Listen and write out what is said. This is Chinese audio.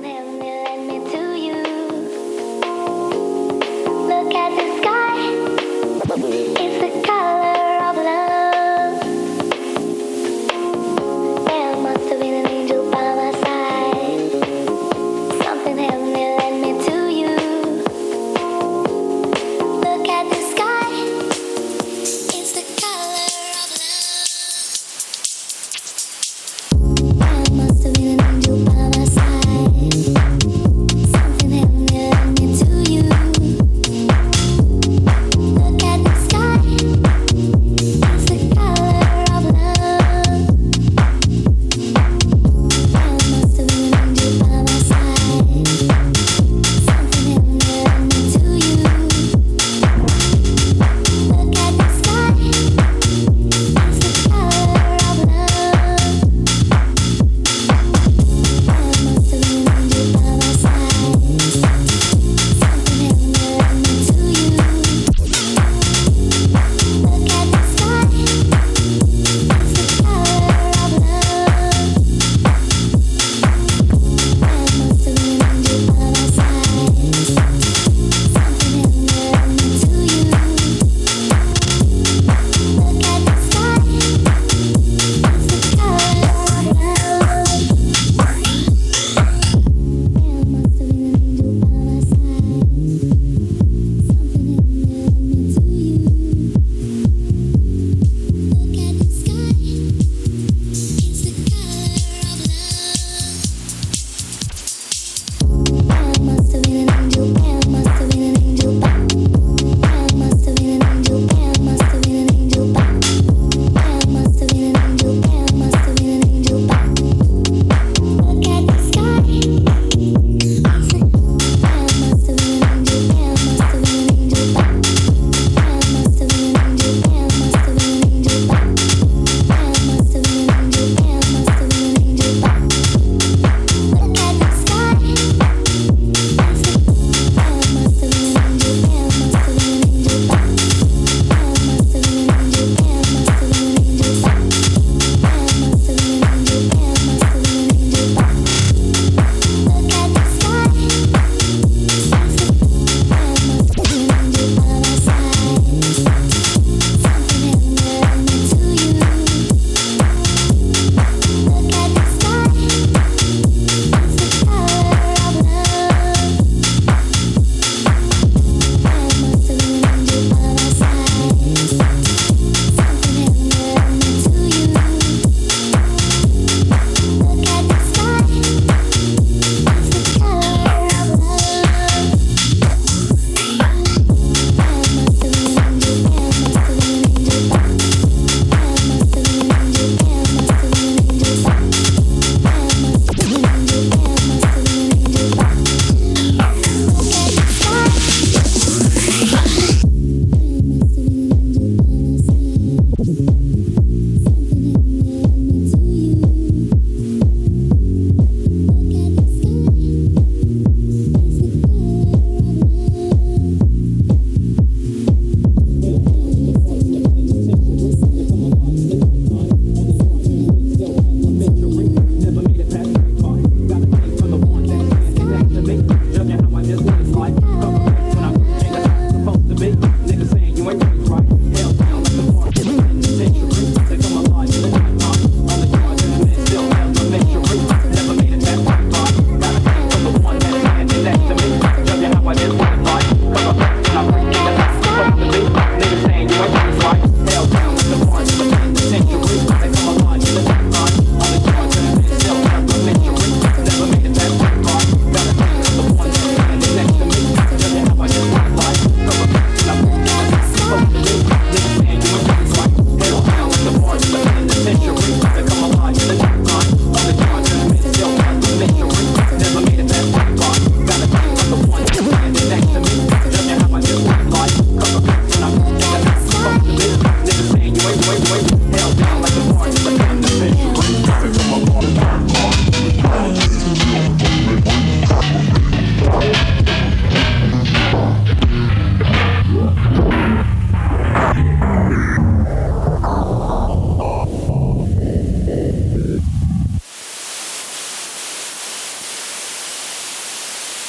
Tinh.